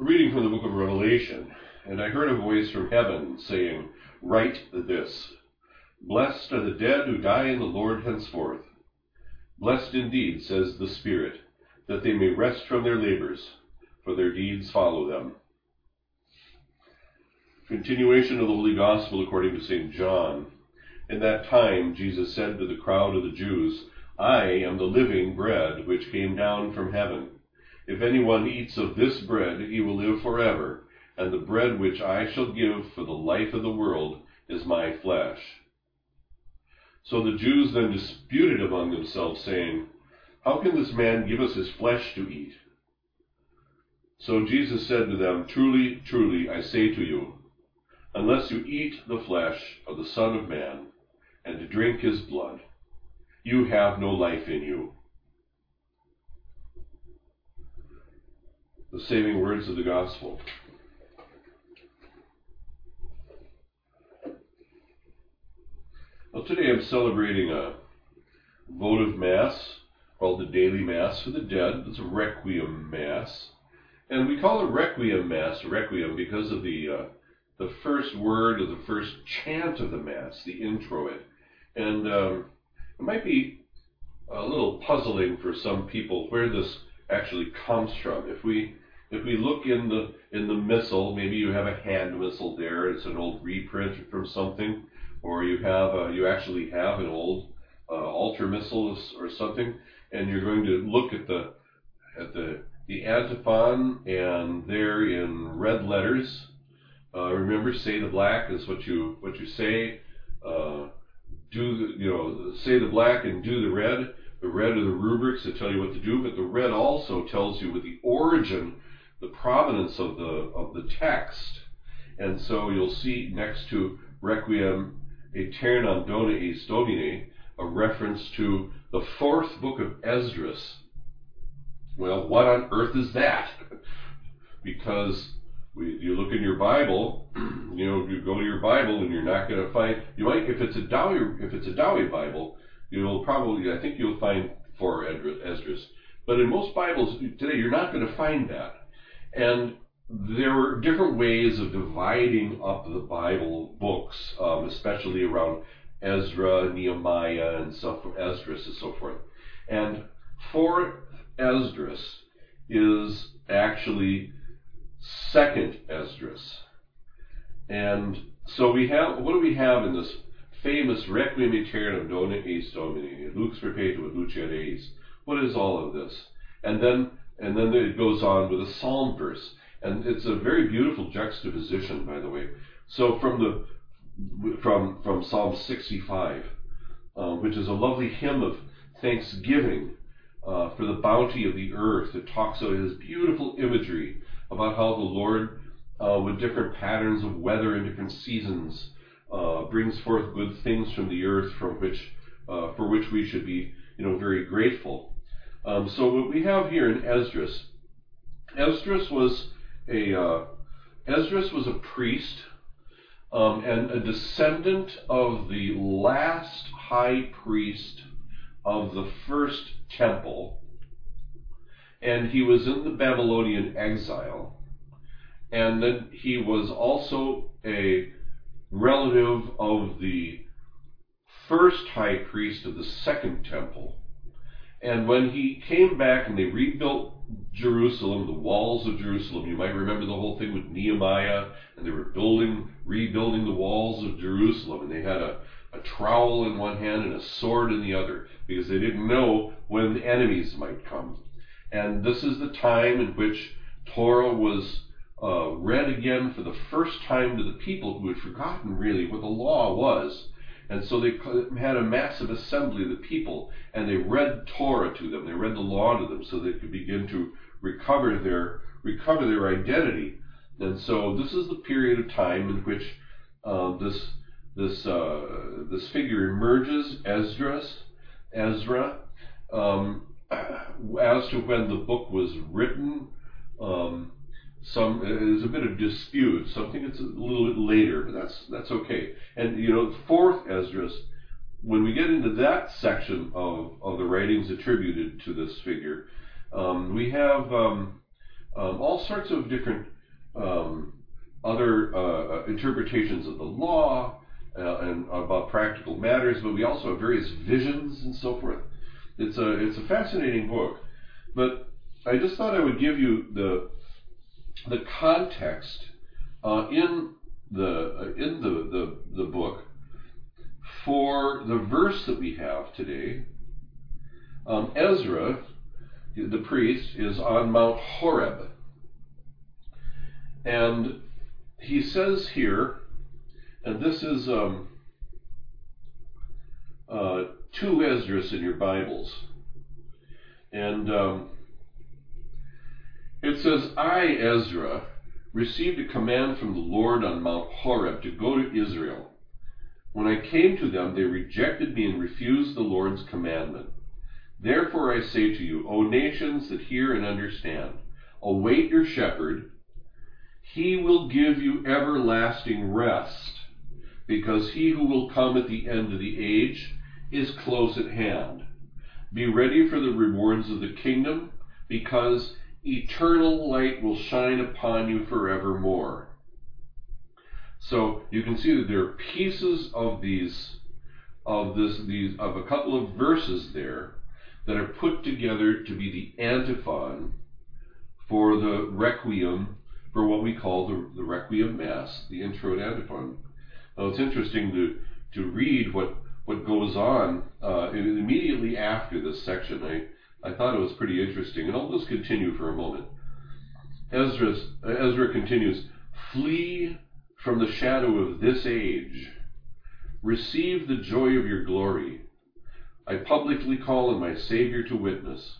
reading from the book of Revelation, and I heard a voice from heaven saying, Write this Blessed are the dead who die in the Lord henceforth. Blessed indeed, says the Spirit, that they may rest from their labors, for their deeds follow them. Continuation of the Holy Gospel according to St. John. In that time Jesus said to the crowd of the Jews, I am the living bread which came down from heaven. If anyone eats of this bread, he will live forever, and the bread which I shall give for the life of the world is my flesh. So the Jews then disputed among themselves, saying, How can this man give us his flesh to eat? So Jesus said to them, Truly, truly, I say to you, unless you eat the flesh of the Son of Man and drink his blood, you have no life in you. The saving words of the gospel. Well, today I'm celebrating a votive mass called the Daily Mass for the Dead. It's a Requiem Mass. And we call it Requiem Mass, Requiem, because of the uh, the first word or the first chant of the Mass, the introit. And um, it might be a little puzzling for some people where this actually comes from. If we if we look in the in the missal, maybe you have a hand missal there. It's an old reprint from something, or you have a, you actually have an old uh, altar missal or something, and you're going to look at the at the the antiphon, and there in red letters. Uh, remember, say the black is what you what you say. Uh, do the, you know say the black and do the red. The red are the rubrics that tell you what to do, but the red also tells you the origin the provenance of the of the text. And so you'll see next to Requiem Aeternam Dona Eis Domine a reference to the fourth book of Esdras. Well, what on earth is that? because we, you look in your Bible, you know, you go to your Bible and you're not going to find. You might, if it's a Douay, if it's a Douay Bible, you'll probably, I think you'll find four Esdras. But in most Bibles today, you're not going to find that. And there were different ways of dividing up the Bible books, um, especially around Ezra, Nehemiah, and so forth, Esdras and so forth. And four Esdras is actually second Esdras. And so we have, what do we have in this famous Requiem Aeternam Dona Eis Domini, Lux Perpetua Luceat Eis? What is all of this? And then and then it goes on with a psalm verse. And it's a very beautiful juxtaposition, by the way. So from the from from Psalm 65, uh, which is a lovely hymn of thanksgiving uh, for the bounty of the earth. It talks about his beautiful imagery about how the Lord, uh, with different patterns of weather and different seasons, uh, brings forth good things from the earth, from which uh, for which we should be, you know, very grateful. Um, so what we have here in Esdras, Esdras was a uh, Esdras was a priest um, and a descendant of the last high priest of the first temple, and he was in the Babylonian exile, and then he was also a relative of the first high priest of the second temple and when he came back and they rebuilt Jerusalem, the walls of Jerusalem, you might remember the whole thing with Nehemiah, and they were building, rebuilding the walls of Jerusalem, and they had a, a trowel in one hand and a sword in the other, because they didn't know when the enemies might come. And this is the time in which Torah was uh, read again for the first time to the people who had forgotten really what the law was. And so they had a massive assembly of the people, and they read Torah to them. They read the law to them, so they could begin to recover their recover their identity. And so this is the period of time in which uh, this this uh, this figure emerges, Esdras, Ezra. Um, as to when the book was written, um, some there's a bit of dispute. Some think it's a little bit later, but that's that's okay. And you know, fourth Esdras, when we get into that section of of the writings attributed to this figure, um, we have um, um, all sorts of different um, other uh, interpretations of the law uh, and about practical matters, but we also have various visions and so forth. It's a it's a fascinating book, but I just thought I would give you the the context uh, in the uh, in the, the the book for the verse that we have today. Um, Ezra, the priest, is on Mount Horeb, and he says here, and this is um, uh, two Ezra's in your Bibles, and um, it says, I, Ezra, received a command from the Lord on Mount Horeb to go to Israel. When I came to them, they rejected me and refused the Lord's commandment. Therefore I say to you, O nations that hear and understand, await your shepherd. He will give you everlasting rest, because he who will come at the end of the age is close at hand. Be ready for the rewards of the kingdom, because eternal light will shine upon you forevermore. So you can see that there are pieces of these of this these of a couple of verses there that are put together to be the antiphon for the requiem for what we call the, the requiem mass, the intro and antiphon. Now it's interesting to to read what what goes on uh, immediately after this section. I I thought it was pretty interesting, and I'll just continue for a moment. Ezra's, Ezra continues, Flee from the shadow of this age. Receive the joy of your glory. I publicly call on my Savior to witness.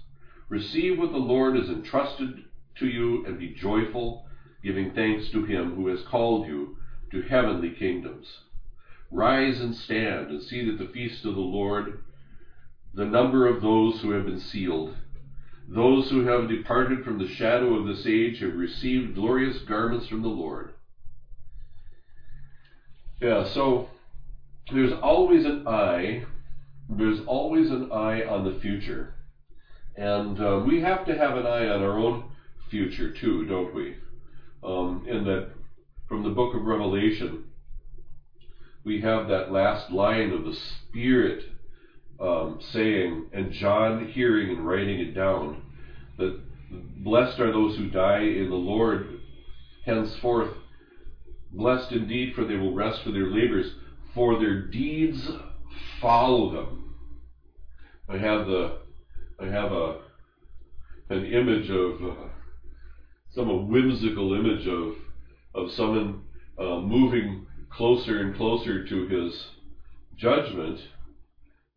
Receive what the Lord has entrusted to you and be joyful, giving thanks to him who has called you to heavenly kingdoms. Rise and stand and see that the feast of the Lord the number of those who have been sealed. Those who have departed from the shadow of this age have received glorious garments from the Lord. Yeah, so there's always an eye, there's always an eye on the future. And uh, we have to have an eye on our own future too, don't we? Um, in that, from the book of Revelation, we have that last line of the Spirit um, saying, and John hearing and writing it down, that blessed are those who die in the Lord henceforth. Blessed indeed, for they will rest for their labors, for their deeds follow them. I have the, I have a, an image of uh, some whimsical image of of someone uh, moving closer and closer to his judgment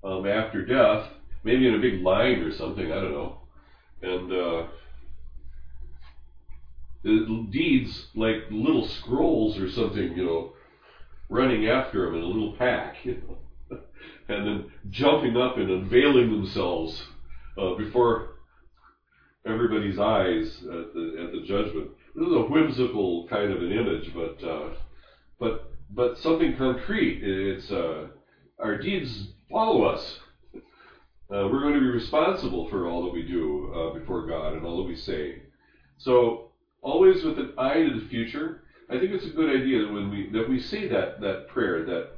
um, after death, maybe in a big line or something, I don't know. And uh, deeds like little scrolls or something, you know, running after him in a little pack, you know, and then jumping up and unveiling themselves uh, before everybody's eyes at the at the judgment. This is a whimsical kind of an image, but uh, but but something concrete. It's uh, our deeds follow us. Uh, we're going to be responsible for all that we do uh, before God and all that we say. So, always with an eye to the future. I think it's a good idea that when we that we say that that prayer that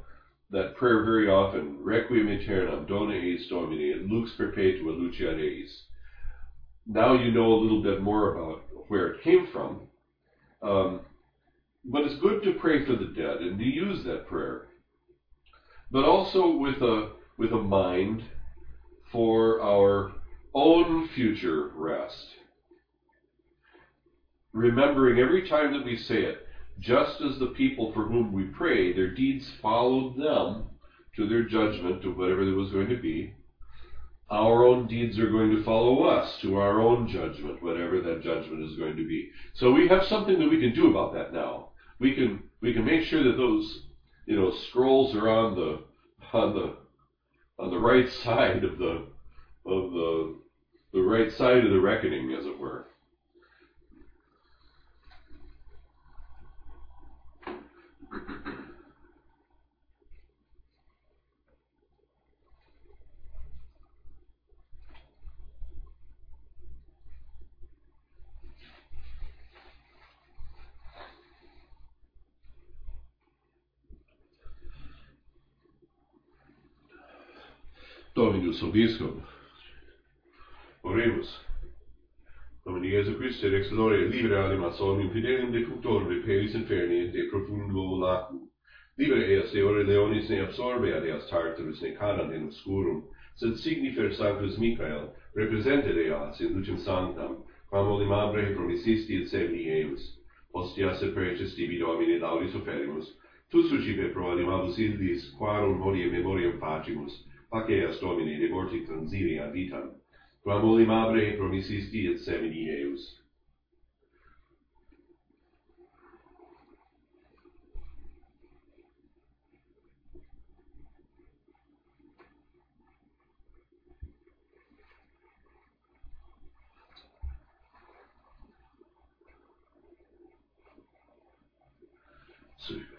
that prayer very often, Requiem aeternam, dona eis Domini, lux perpetua luceat eis. Now you know a little bit more about where it came from. Um, but it's good to pray for the dead and to use that prayer. But also with a with a mind for our own future rest. Remembering every time that we say it, just as the people for whom we pray, their deeds followed them to their judgment of whatever there was going to be, our own deeds are going to follow us to our own judgment, whatever that judgment is going to be. So we have something that we can do about that now. We can we can make sure that those you know scrolls are on the on the on the right side of the of the the right side of the reckoning, as it were. Dominus obiscum. Oremus. Domini Jesu Christi Rex Gloria libera animas omnium fidelium defunctorum de peris inferni de profundo lacum. Libera eas de ore leonis ne absorbe ad eas Tartarus ne canant in obscurum, sed signifer Sanctus Michael, represented eas in lucem sanctam, quam olim abre promisisti et semni eus. Ostia se preces tibi domine laudis oferimus, tu sucipe pro animabus illis, quarum hodie memoriam facimus, Paceas Domine deporti transiria vitam, quam olim abre promissisti et semini eius. Sweet.